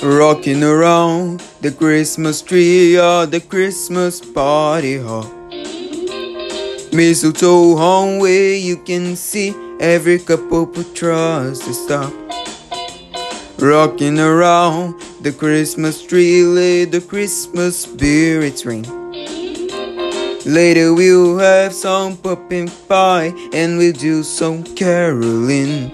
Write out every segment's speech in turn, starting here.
Rocking around the Christmas tree or the Christmas party hall. Mistletoe home where you can see every couple put trust to stop. Rocking around the Christmas tree, let the Christmas spirits ring. Later we'll have some pumpkin pie and we'll do some caroling.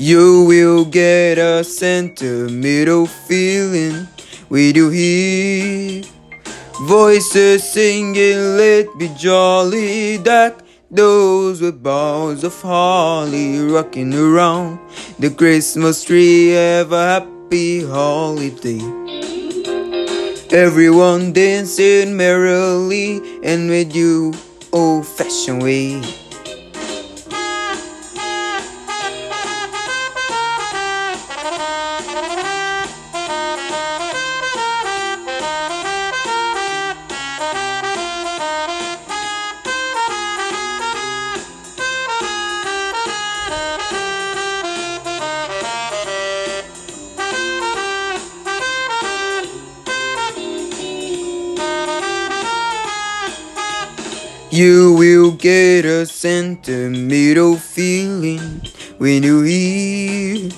You will get a sentimental feeling with you hear voices singing, let be jolly, deck those with boughs of holly rocking around the Christmas tree. Have a happy holiday. Everyone dancing merrily and with you old fashioned way. You will get a sentimental feeling when you hear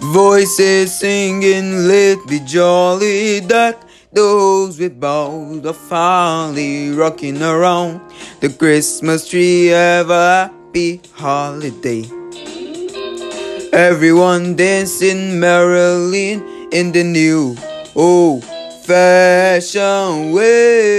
voices singing, let be jolly, deck those with boughs of holly rocking around the Christmas tree. Have a happy holiday. Everyone dancing merrily in the new old fashioned way.